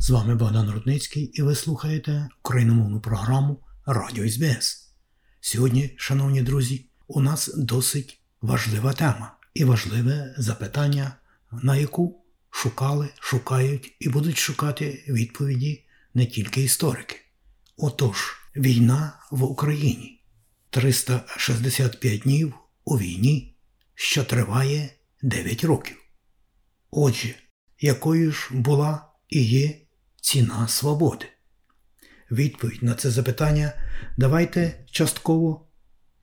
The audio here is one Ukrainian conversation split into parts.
З вами Богдан Рудницький і ви слухаєте україномовну програму Радіо СБС. Сьогодні, шановні друзі, у нас досить важлива тема і важливе запитання, на яку шукали, шукають і будуть шукати відповіді не тільки історики. Отож, війна в Україні 365 днів у війні, що триває 9 років. Отже, якою ж була і є ціна свободи? Відповідь на це запитання давайте частково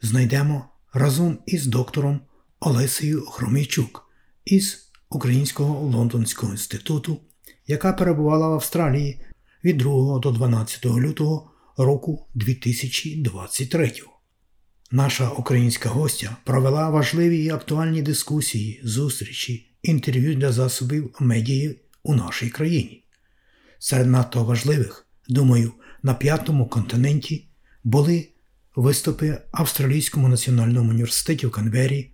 знайдемо разом із доктором Олесею Хромійчук із Українського Лондонського інституту, яка перебувала в Австралії від 2 до 12 лютого року 2023. Наша українська гостя провела важливі і актуальні дискусії, зустрічі, інтерв'ю для засобів медії у нашій країні. Серед надто важливих, думаю, на п'ятому континенті були виступи в Австралійському національному університеті в Канбері,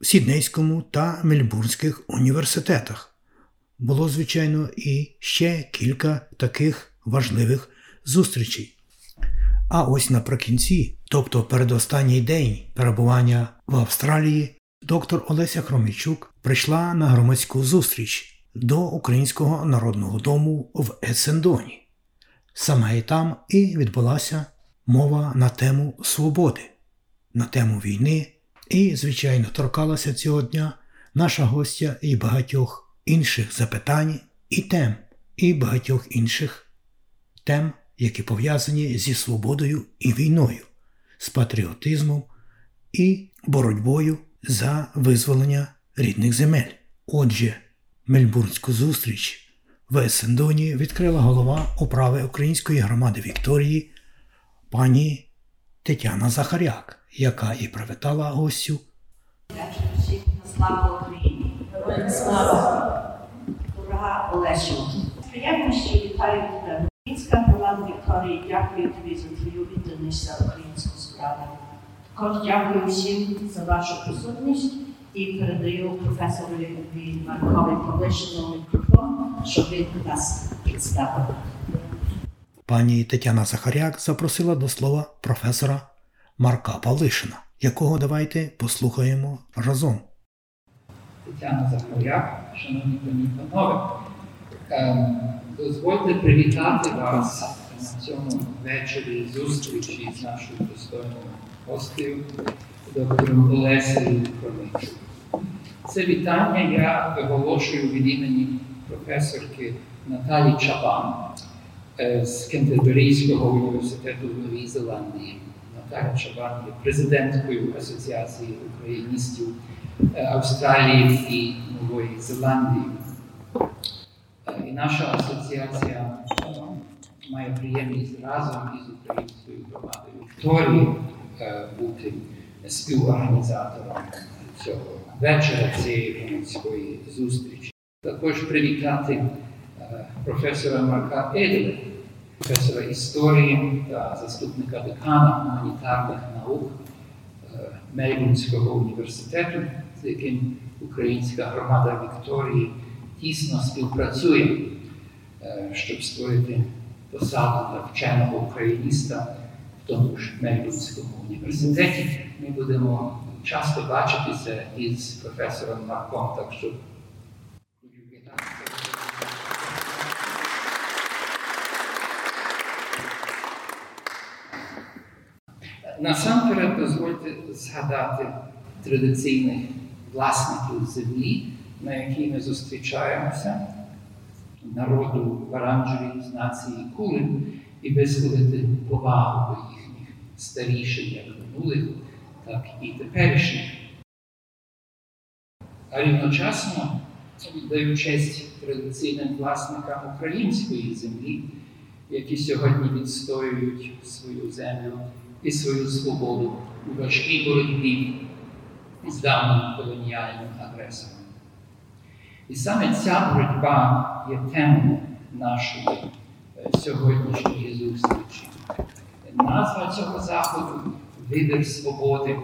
Сіднейському та Мельбурнських університетах. Було, звичайно, і ще кілька таких важливих зустрічей. А ось наприкінці, тобто передостанній день перебування в Австралії, доктор Олеся Хромійчук прийшла на громадську зустріч до Українського народного дому в Есендоні. Саме і там і відбулася мова на тему свободи, на тему війни, і, звичайно, торкалася цього дня наша гостя і багатьох інших запитань і тем, і багатьох інших тем, які пов'язані зі свободою і війною, з патріотизмом і боротьбою за визволення рідних земель. Отже, Мельбурнську зустріч в Есендоні відкрила голова управи Української громади Вікторії пані Тетяна Захаряк, яка і привітала гостю. Слава Україні! Слава! Дорога Олесю! Приємності вітаю тебе. Українська громада Вікторії дякую тобі за твою відданість за українську справу. Також дякую всім за вашу присутність і передаю професорові Маркові Павлишину мікрофон, щоб він нас представив. Пані Тетяна Захаряк запросила до слова професора Марка Павлишина, якого давайте послухаємо разом. Тетяна Захаряк, шановні пані панове, ем, дозвольте привітати вас на цьому вечорі зустрічі з нашою достойною гостею, доктором Олесею Кромичук. Це вітання я виголошую від імені професорки Наталі Чабан з Кентерберійського університету в Новій Зеландії. Наталя Чабан є президенткою Асоціації україністів Австралії і Нової Зеландії. І наша асоціація має приємність разом із українською громадою Вікторії бути співорганізатором цього вечора цієї громадської зустрічі. Також привітати професора Марка Еделя, професора історії та заступника декана гуманітарних наук Мельбурнського університету, з яким українська громада Вікторії тісно співпрацює, щоб створити посаду для вченого україніста тому ж Мельбурнському університеті. Ми будемо часто бачитися із професором Марком, так що Насамперед дозвольте згадати традиційних власників землі, на якій ми зустрічаємося, народу Варанджеві з нації Кулин, і висловити повагу до їхніх старіших, як минулих, так і теперішніх. А рівночасно віддаю честь традиційним власникам української землі, які сьогодні відстоюють свою землю і свою свободу у важкій боротьбі з давнім колоніальним агресором. І саме ця боротьба є темою нашої сьогоднішньої зустрічі. Назва цього заходу Вибір свободи.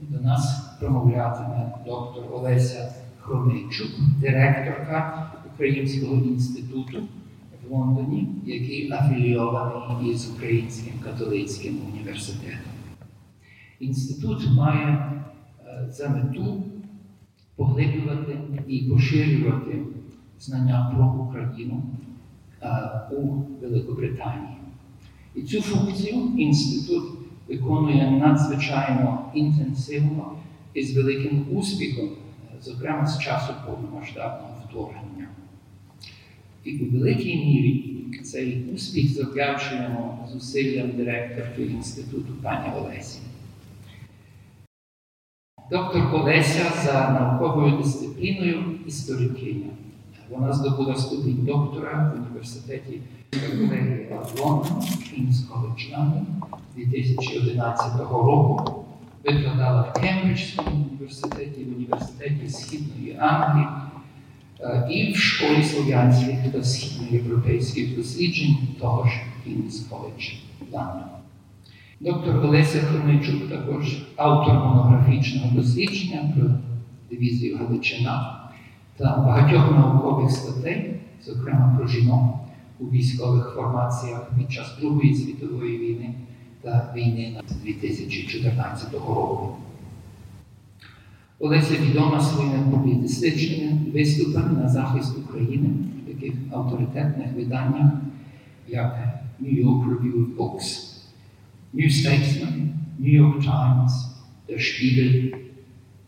До нас промовлятиме доктор Олеся Хромейчук, директорка Українського інституту в Лондоні, який афілійований із Українським католицьким університетом. Інститут має е, за мету поглиблювати і поширювати знання про Україну у Великобританії. І цю функцію інститут виконує надзвичайно інтенсивно і з великим успіхом, зокрема з часу повномасштабного вторгнення. І у великій мірі цей успіх завдячуємо зусиллям директорки інституту пані Олесі. Доктор Олеся за науковою дисципліною історикиня. Вона здобула ступінь доктора в університеті колегії Лондон, King's College London 2011 року. Викладала в Кембриджському університеті, в університеті Східної Англії і в школі слов'янських та східноєвропейських досліджень того ж King's College London. Доктор Олеся Хромичук також автор монографічного дослідження про дивізію Галичина та багатьох наукових статей, зокрема про жінок у військових формаціях під час Другої світової війни та війни 2014 року. Олеся відома своїми публіцистичними виступами на захист України в таких авторитетних виданнях, як New York Review of Books, New Statesman, New York Times, Der Spiegel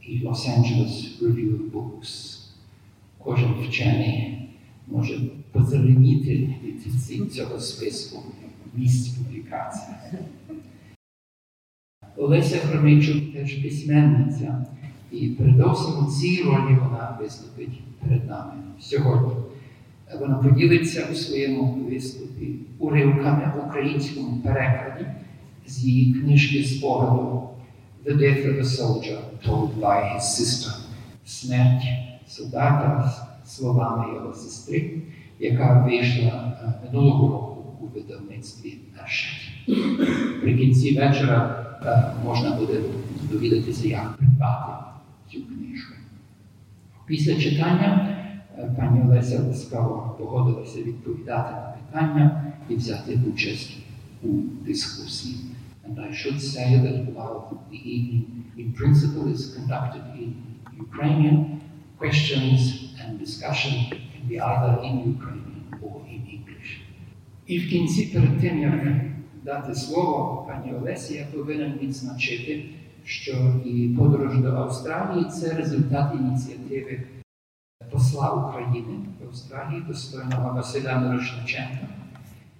і Los Angeles Review of Books. Кожен вчений може позеленіти від цього списку місць публікацій. Олеся Хромичук теж письменниця, і передовсім у цій ролі вона виступить перед нами сьогодні. Вона поділиться у своєму виступі уривками в українському перекладі з її книжки спогаду The Death of a Soldier Told by His Sister Смерть солдата словами його сестри, яка вийшла минулого року у видавництві «Наше». При кінці вечора можна буде довідатися, як придбати цю книжку. Після читання пані Олеся ласкаво погодилася відповідати на питання і взяти участь у дискусії. And I should say that while the evening in principle is conducted in Ukrainian, questions and discussion can be either in Ukrainian or in English. І в кінці, перед дати слово пані Олесі, я повинен відзначити, що і подорож до Австралії це результат ініціативи посла України в Австралії, достойного Василя Мирошниченка,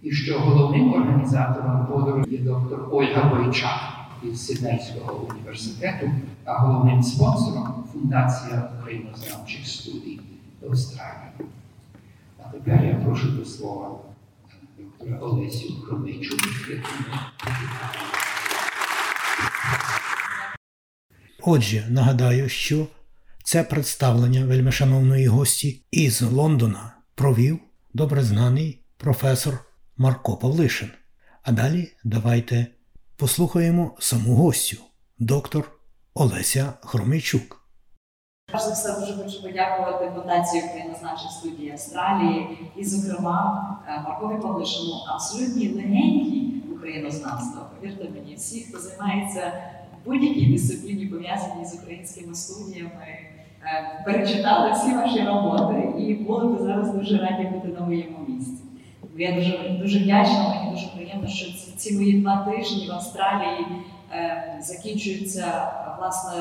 і що головним організатором подорожі є доктор Ольга Бойчак із Сиднейського університету, а головним спонсором фундація українознавчих студій в Австралії. А тепер я прошу до слова доктора Олесю Хромичук. Отже, нагадаю, що це представлення вельмишановної гості із Лондона провів добре знаний професор Марко Павлишин. А далі давайте послухаємо саму гостю, доктор Олеся Хромійчук. Перш за все, дуже хочу подякувати фундації Українознавчих студії Австралії і, зокрема, Маркові Павлишину, абсолютній легенді українознавства. Повірте мені, всі, хто займається будь-якій дисципліні, пов'язаній з українськими студіями, перечитали всі ваші роботи і були б зараз дуже раді бути на моєму місці. Я дуже дуже вдячна, дуже приємно, що ці, ці мої два тижні в Австралії е, закінчуються власне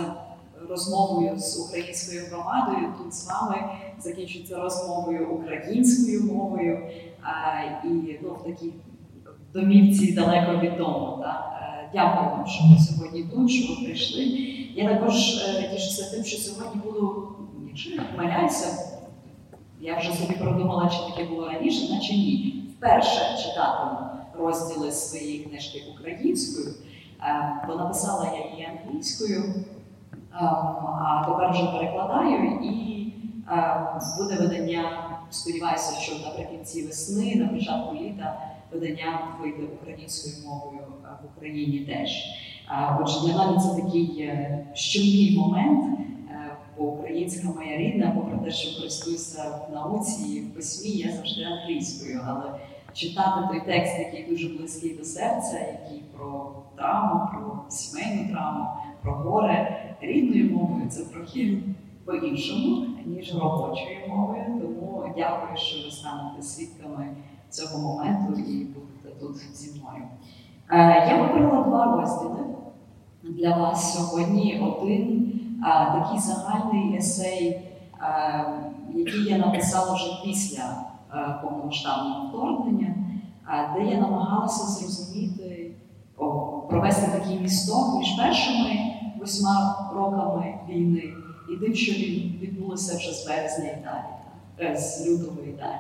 розмовою з українською громадою. Тут з вами закінчується розмовою українською мовою а, і ну, в такій домівці далеко від дому. Так? Дякую вам, що ви сьогодні тут, що ви прийшли. Я також е, тішуся тим, що сьогодні буду, якщо не помиляюся, я вже собі продумала, чи таке було раніше, наче ні. Вперше читатиму розділи своєї книжки українською, бо написала я її англійською, а тепер вже перекладаю і буде видання, сподіваюся, що наприкінці весни, на початку літа, видання вийде українською мовою в Україні теж. Отже, для мене це такий щемкий момент бо українська моя рідна, попри те, що користуюся в науці і в письмі, я завжди англійською, але читати той текст, який дуже близький до серця, який про травму, про сімейну травму, про горе рідною мовою, це трохи по-іншому, ніж робочою мовою. Тому дякую, що ви станете свідками цього моменту і будете тут зі мною. Е, Я вибрала два розділи для вас сьогодні. Один такий загальний есей, а, який я написала вже після повномасштабного вторгнення, де я намагалася зрозуміти, провести такий місток між першими восьма роками війни і тим, що від- відбулося вже з березня і далі, е, з лютого і далі.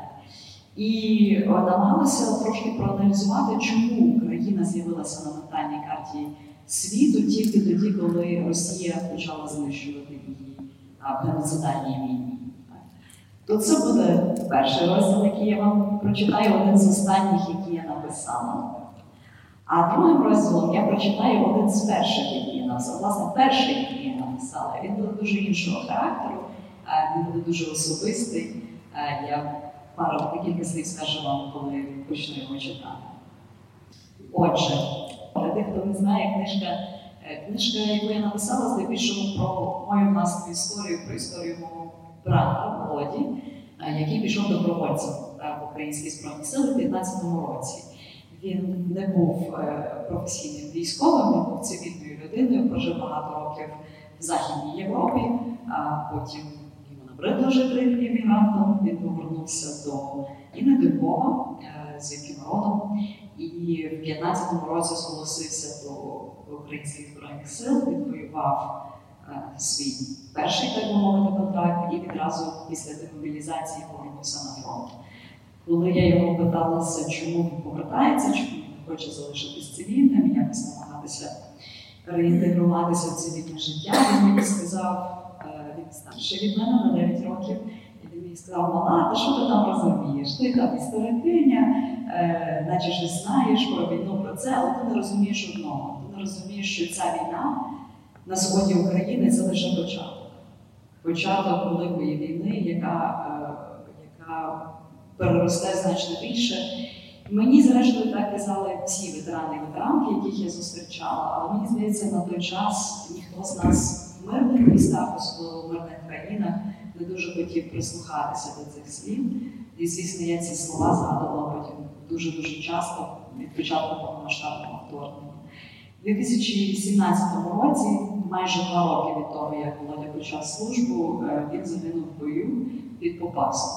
І намагалася трошки проаналізувати, чому Україна з'явилася на ментальній карті світу тільки тоді, коли Росія почала знищувати в геноцидальній війні. То це буде перший розділ, який я вам прочитаю, один з останніх, які я написала. А другим розділом я прочитаю один з перших, які я написала. Власне, перший, який я написала, він буде дуже іншого характеру, він буде дуже особистий. Я пару декілька слів скажу вам, коли почну його читати. Отже, для тих, хто не знає, книжка, книжка, яку я написала, здебільшого про мою власну історію, про історію мого брата Володі, е, який пішов добровольцем е, в Українські Збройні Сили в 15-му році. Він не був е, професійним військовим, він був цивільною людиною, прожив багато років в Західній Європі, а потім йому набридло жити іммігрантом, він повернувся до Іни до е, звідки родом, і в 15-му році зголосився до українських збройних сил, відвоював е, свій перший, так би мовити, контракт і відразу після демобілізації повернувся на фронт. Коли я його питалася, чому він повертається, чому він не хоче залишитись цивільним, якось намагатися реінтегруватися в цивільне життя, він мені сказав, е, він старший від мене на 9 років, і він мені сказав, мала, ти що ти там розумієш? Там історикиня, е, наче щось знаєш про війну, про це, але ти не розумієш одного. Ти не розумієш, що ця війна на сході України це лише початок. Початок великої війни, яка, е, яка переросте значно більше. Мені, зрештою, так казали всі ветерани і ветеранки, яких я зустрічала, але мені здається, на той час ніхто з нас в мирних містах, особливо в мирних країнах, не дуже хотів прислухатися до цих слів. І, звісно, я ці слова згадувала потім дуже-дуже часто від початку повномасштабного вторгнення. У 2017 році, майже два роки від того, як Володя почав службу, е, він загинув в бою під Попасом.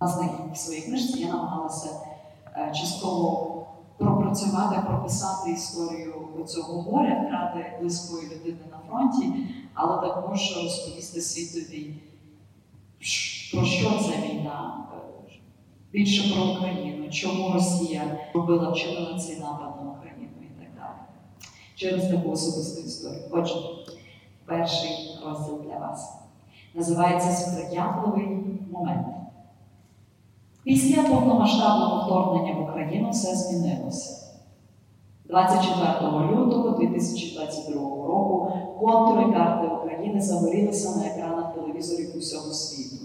Власне, в своїй книжці я намагалася е, частково пропрацювати, прописати історію цього горя, втрати близької людини на фронті, але також розповісти світові, про що ця війна, більше про Україну, чому Росія робила вчинила цей напад на Україну і так далі. Через таку особисту історію. Отже, перший розділ для вас називається Сприятливий момент. Після повномасштабного вторгнення в Україну все змінилося. 24 лютого 2022 року контури карти України загорілися на екранах телевізорів усього світу.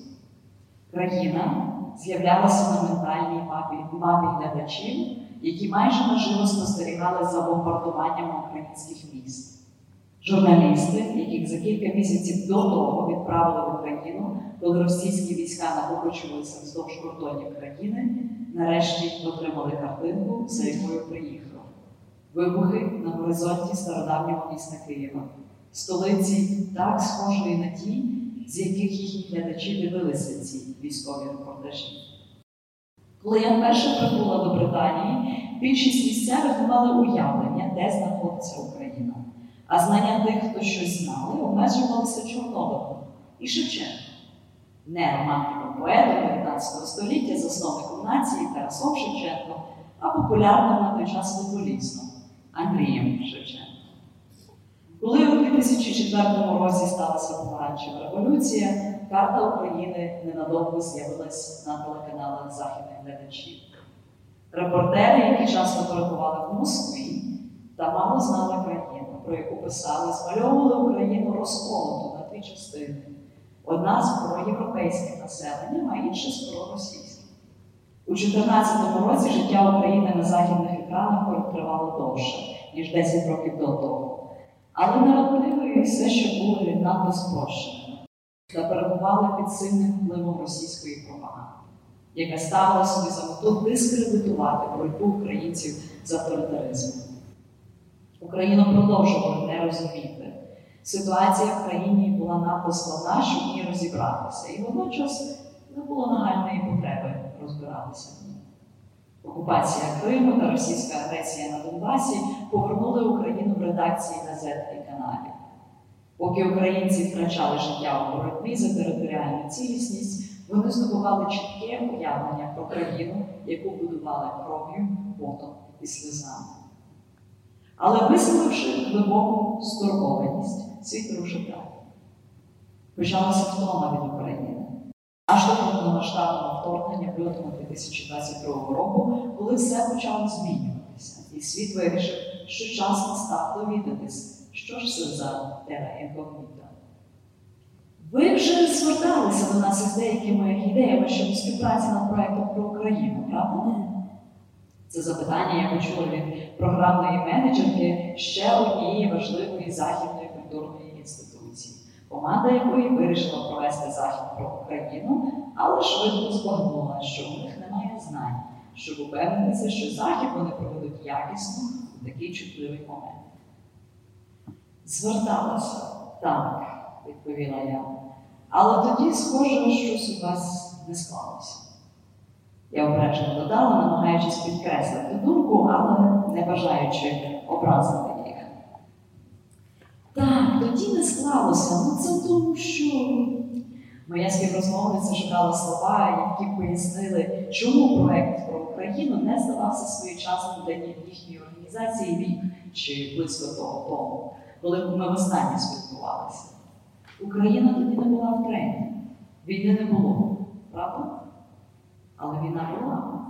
Країна з'являлася на ментальній мапі, мапі глядачів, які майже наживо спостерігали за бомбардуванням українських міст. Журналісти, яких за кілька місяців до того відправили в Україну, коли російські війська накопичувалися вздовж кордонів країни, нарешті отримали картинку, за якою приїхав. Вибухи на горизонті стародавнього міста Києва, столиці так схожої на ті, з яких їхні глядачі дивилися ці військові репортажі. Коли я вперше прибула до Британії, більшість місцевих мали уявлення, де знаходиться Україна. А знання тих, хто щось знали, обмежувалися Чорнобилем і Шевченком. Не романтиком поетом 19 століття, засновником нації Тарасом Шевченком, а популярним на той час футболістом Андрієм Шевченком. Коли у 2004 році сталася помаранчева революція, карта України ненадовго з'явилась на телеканалах західних глядачів. Репортери, які часто перебували в Москві, та мало знана країна, про яку писали, змальовували Україну розколоту на дві частини. Одна з проєвропейським населенням, а інша з проросійським. У 2014 році життя України на західних екранах тривало довше, ніж 10 років до того. Але наративи все ще були надто спрощеними та перебували під сильним впливом російської пропаганди, яка ставила собі за мету дискредитувати боротьбу українців з авторитаризмом. Україна продовжувала не розуміти. Ситуація в країні була надто складна, щоб ній розібратися, і водночас не було нагальної потреби розбиратися. Окупація Криму та російська агресія на Донбасі повернули Україну в редакції газет і каналів. Поки українці втрачали життя у боротьбі за територіальну цілісність, вони здобували чітке уявлення про країну, яку будували кров'ю, потом і сльозами. Але висловивши глибоку стурбованість, світ рушив далі. Почалася втома від України. Аж до повномасштабного вторгнення в лютому 2022 року, коли все почало змінюватися, і світ вирішив, що час настав довідатись, що ж це за тера інкогніта. Ви вже зверталися до нас із деякими ідеями щодо співпраці над проєктом про Україну, правда? Це запитання я почула від програмної менеджерки ще однієї важливої західної культурної команда якої вирішила провести захід про Україну, але швидко збагнула, що у них немає знань, щоб упевнитися, що захід вони проведуть якісно у такий чутливий момент. Зверталася, так, відповіла я. Але тоді, схоже, щось у вас не склалося. Я обережно додала, намагаючись підкреслити думку, але не бажаючи образити. Так, тоді не склалося. Ну це тому, що моя співрозмовниця шукала слова, які пояснили, чому проект про Україну не здавався своєчасним для їхньої організації рік чи близько того тому, коли ми востаннє спілкувалися. Україна тоді не була в тренді. Війни не було, правда? Але війна була.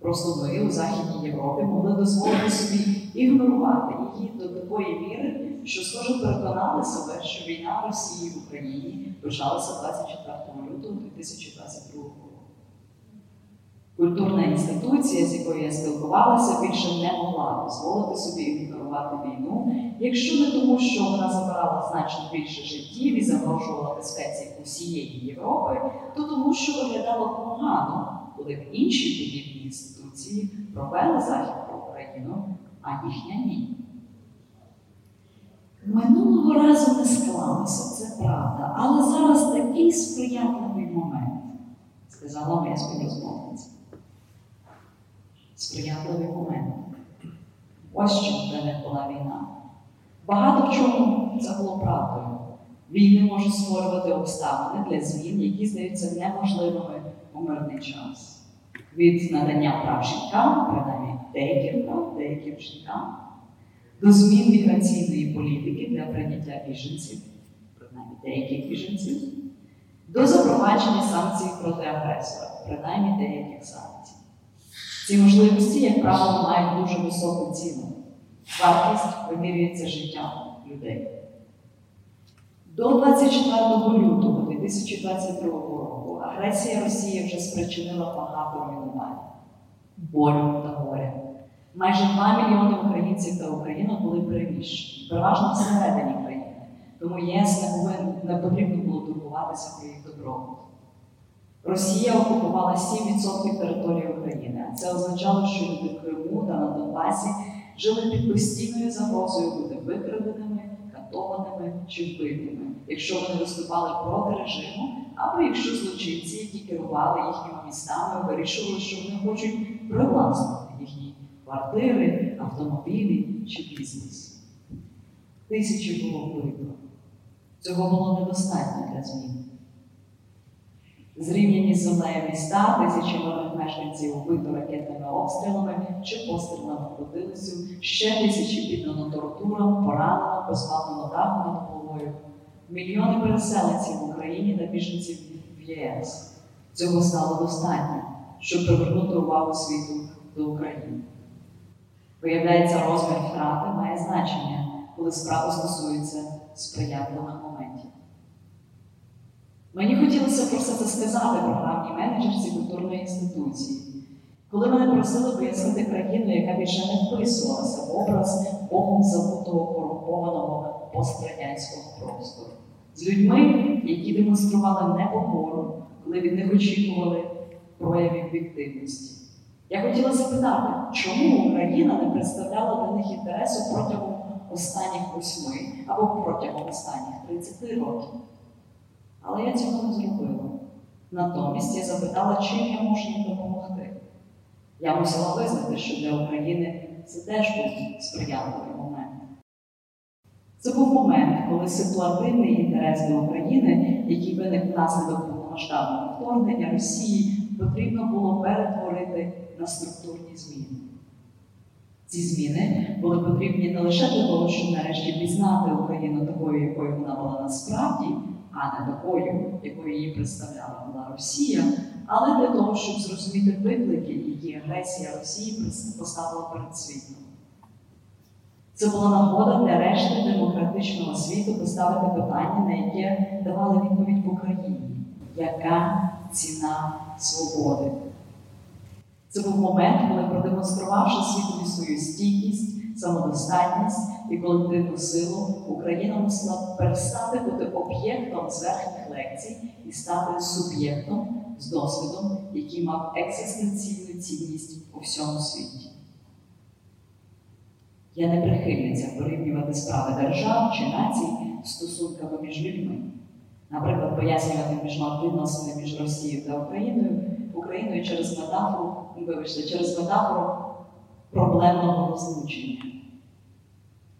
Просто ми у Західній Європі могли дозволити собі ігнорувати її до такої міри, що схоже переконали себе, що війна Росії в Україні почалася 24 лютого 2022 року. Культурна інституція, з якою я спілкувалася, більше не могла дозволити собі ігнорувати війну, якщо не тому, що вона забирала значно більше життів і загрожувала безпеці усієї Європи, то тому, що виглядало погано, коли б інші подібні інституції провели захід про Україну, а їхня ні. Минулого разу не склалося, це правда, але зараз такий сприятливий момент, сказала моя співрозмовниця. Сприятливий момент. Ось чим для них була війна. Багато в чому це було правдою. Війни можуть створювати обставини для змін, які здаються неможливими у мирний час. Від надання прав жінкам, принаймні деяким прав, деяким жінкам, до змін міграційної для прийняття біженців, принаймні деяких біженців, до запровадження санкцій проти агресора, принаймні деяких санкцій. Ці можливості, як правило, мають дуже високу ціну. Вартість вимірюється життям людей. До 24 лютого 2022 року агресія Росії вже спричинила багато руйнувань, болю та горя. Майже 2 мільйони українців та українок були переміщені, переважно всередині країни, тому ЄС не, повин, не потрібно було турбуватися про їх добробут. Росія окупувала 7% території України, а це означало, що люди в Криму та на Донбасі жили під постійною загрозою бути викраденими, катованими чи вбитими, якщо вони виступали проти режиму, або якщо злочинці, які керували їхніми містами, вирішували, що вони хочуть привласнити їхні квартири, автомобілі чи бізнес. Тисячі було вбито. Цього було недостатньо для змін. Зрівняні з землею міста, тисячі мирних мешканців вбито ракетними обстрілами чи пострілами потилицю, ще тисячі піддано тортурам, поранено, позбавлено даху над головою. Мільйони переселенців в Україні та біженців в ЄС. Цього стало достатньо, щоб привернути увагу світу до України. Виявляється, розмір втрати має значення, коли справа стосується сприятливих моментів. Мені хотілося про все це сказати програмній менеджерці культурної інституції, коли мене просили пояснити країну, яка більше не вписувалася в образ Богом забутого корумпованого пострадянського простору, з людьми, які демонстрували непокору, коли від них очікували проявів об'єктивності. Я хотіла запитати, чому Україна не представляла для них інтересу протягом останніх восьми або протягом останніх 30 років. Але я цього не зробила. Натомість я запитала, чим я можу їм допомогти. Я мусила визнати, що для України це теж був сприятливий момент. Це був момент, коли ситуативний інтерес до України, який виник внаслідок повномасштабного вторгнення Росії, потрібно було перетворити на структурні зміни. Ці зміни були потрібні не лише для того, щоб нарешті пізнати Україну такою, якою вона була насправді, а не такою, якою її представляла була Росія, але для того, щоб зрозуміти виклики, які агресія Росії поставила перед світом. Це була нагода для решти демократичного світу поставити питання, на яке давали відповідь в Україні. Яка ціна свободи? Це був момент, коли, продемонструвавши світові свою стійкість, самодостатність і колективну силу, Україна мусила перестати бути об'єктом зверхніх лекцій і стати суб'єктом з досвідом, який мав екзистенційну цінність у всьому світі. Я не прихильниця порівнювати справи держав чи націй стосунками між людьми. Наприклад, пояснювати відносини між Росією та Україною, Україною через метафору, вибачте, через метафору проблемного розлучення.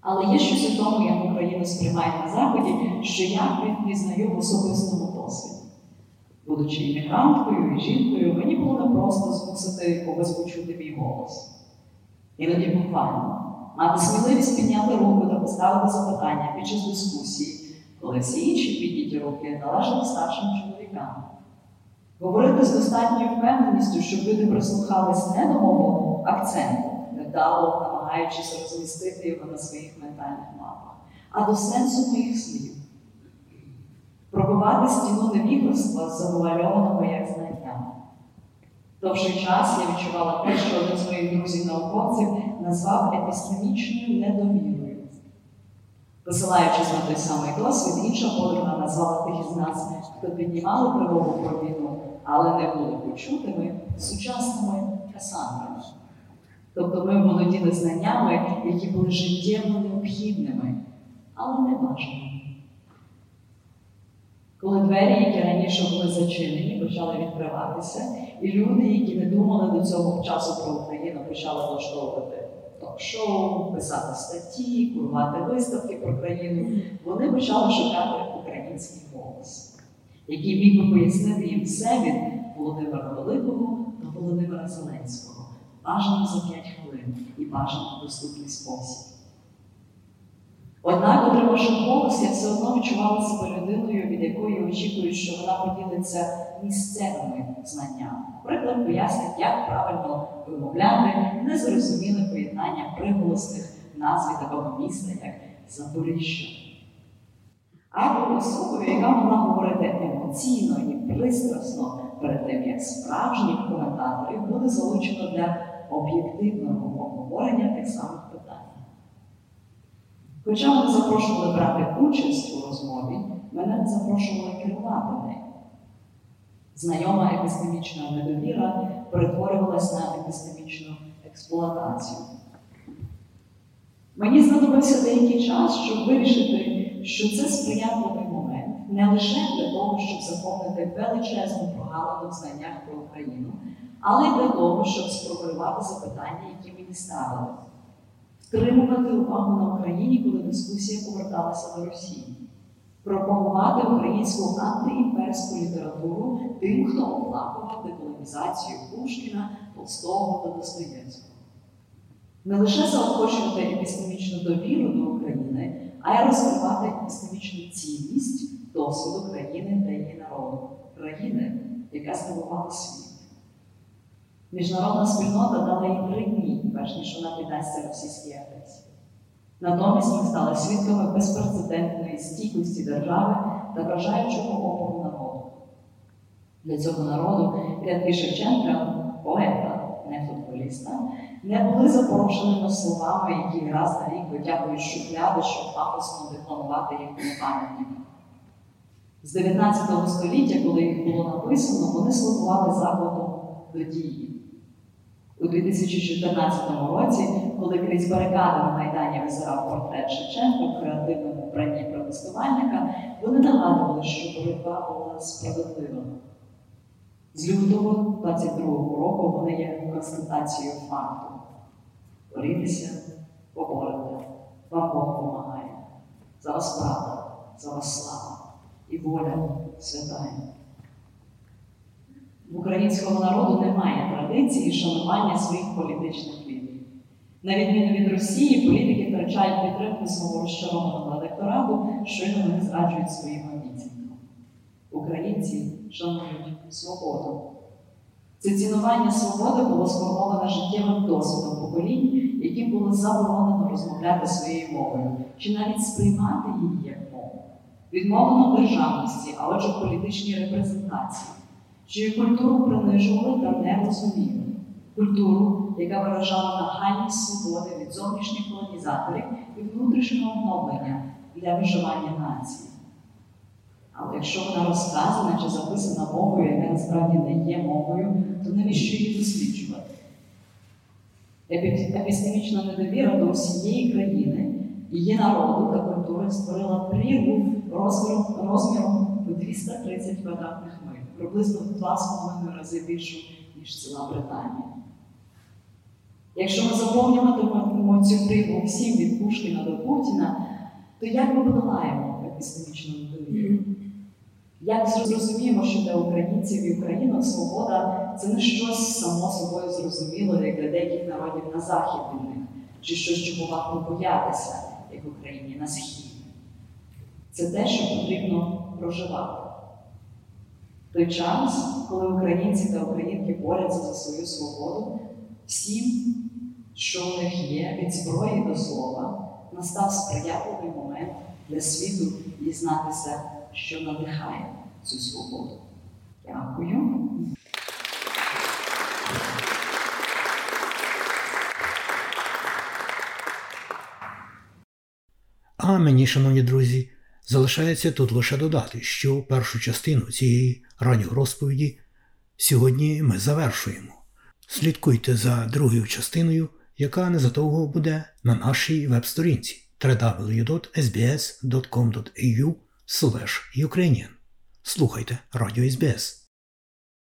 Але є щось у тому, як Україну сприймає на Заході, що я відпізнаю в особистому досвіді. Будучи іммігранткою і жінкою, мені було непросто змусити когось почути мій голос. Іноді буквально мати сміливість підняти руку та поставити запитання під час дискусії, коли всі інші підняті руки належали старшим чоловікам. Говорити з достатньою впевненістю, щоб люди прислухались не до мого акценту, невдало намагаючись розмістити його на своїх ментальних мапах, а до сенсу моїх слів. Пробивати стіну невігластва завуальованого як знання. Довший час я відчувала те, що один з моїх друзів-науковців назвав епістемічною недовірою. Посилаючись на той самий досвід, інша подруга назвала тих із нас, хто піднімали про війну, але не були почутими сучасними касандрами. Тобто ми володіли знаннями, які були життєво необхідними, але не бажаними. Коли двері, які раніше були зачинені, почали відкриватися, і люди, які не думали до цього часу про Україну, почали влаштовувати ток-шоу, писати статті, курувати виставки про країну, вони почали шукати український голос, який міг би пояснити їм все від Володимира Великого до Володимира Зеленського, бажано за 5 хвилин і бажано в доступний спосіб. Однак, отримавши голос, я все одно відчувала себе людиною, від якої очікують, що вона поділиться місцевими знаннями. Наприклад, пояснить, як правильно вимовляти незрозуміле поєднання приголосних назв такого міста, як Запоріжжя. Або особою, яка могла говорити емоційно і пристрасно перед тим, як справжніх коментаторів буде залучено для об'єктивного обговорення тих самих питань. Хоча мене запрошували брати участь у розмові, мене не запрошували керувати нею. Знайома епістемічна недовіра перетворювалася на епістемічну експлуатацію. Мені знадобився деякий час, щоб вирішити, що це сприятливий момент не лише для того, щоб заповнити величезну прогалину в знаннях про Україну, але й для того, щоб сформулювати запитання, які мені ставили втримувати увагу на Україні, коли дискусія поверталася до Росії, пропагувати українську антиімперську літературу тим, хто оплакував деколонізацію Пушкіна, Толстого та Достоєвського. Не лише заохочувати епістемічну довіру до України, а й розкривати епістемічну цінність досвіду країни та її народу, країни, яка здивувала світ. Міжнародна спільнота дала їй три дні, перш ніж вона піддасться російській агресії. Натомість ми стали свідками безпрецедентної стійкості держави та вражаючого опору народу. Для цього народу рядки Шевченка, поета, не футболіста, не були запорошеними словами, які раз на рік витягують шухляди, щоб пафосно декламувати їх пам'ятниками. З 19 століття, коли їх було написано, вони слугували закладом до дії. У 2014 році, коли крізь барикади на Майдані визирав портрет Шевченка в креативному вбранні протестувальника, вони нагадували, що боротьба була справедлива. З лютого 22-го року вони є констатацією факту. Борітеся, поборете, вам Бог помагає. За вас правда, за вас слава і воля святая. В українського народу немає традиції шанування своїх політичних лідерів. На відміну від Росії, політики втрачають підтримку свого розчарованого електорату, щойно вони зраджують своїм обіцянкам. Українці шанують свободу. Це цінування свободи було сформоване життєвим досвідом поколінь, яким було заборонено розмовляти своєю мовою, чи навіть сприймати її як мову. Відмовлено державності, а отже, політичній репрезентації, чию культуру принижували та не розуміли. Культуру, яка виражала нахальність свободи від зовнішніх колонізаторів і внутрішнього оновлення для виживання нації. Але якщо вона розказана чи записана мовою, яка насправді не є мовою, то навіщо її досліджувати? Епістемічна недовіра до усієї країни, її народу та культури створила прірву розміром у 230 квадратних миль, приблизно в 2,5 рази більшу, ніж ціла Британія. Якщо ми заповнюватимемо цю прірву всім від Пушкіна до Путіна, то як ми подолаємо епістемічну недовіру? Як зрозуміємо, що для українців і українок свобода це не щось само собою зрозуміло, як для деяких народів на захід від них, чи щось, чого варто боятися, як в Україні на схід. Це те, що потрібно проживати. Той час, коли українці та українки борються за свою свободу, всім, що в них є, від зброї до слова, настав сприятливий момент для світу дізнатися, що надихає цю свободу. Дякую. А мені, шановні друзі, залишається тут лише додати, що першу частину цієї радіорозповіді сьогодні ми завершуємо. Слідкуйте за другою частиною, яка незадовго буде на нашій веб-сторінці www.sbs.com.au Ukrainian. Слухайте Радіо СБС.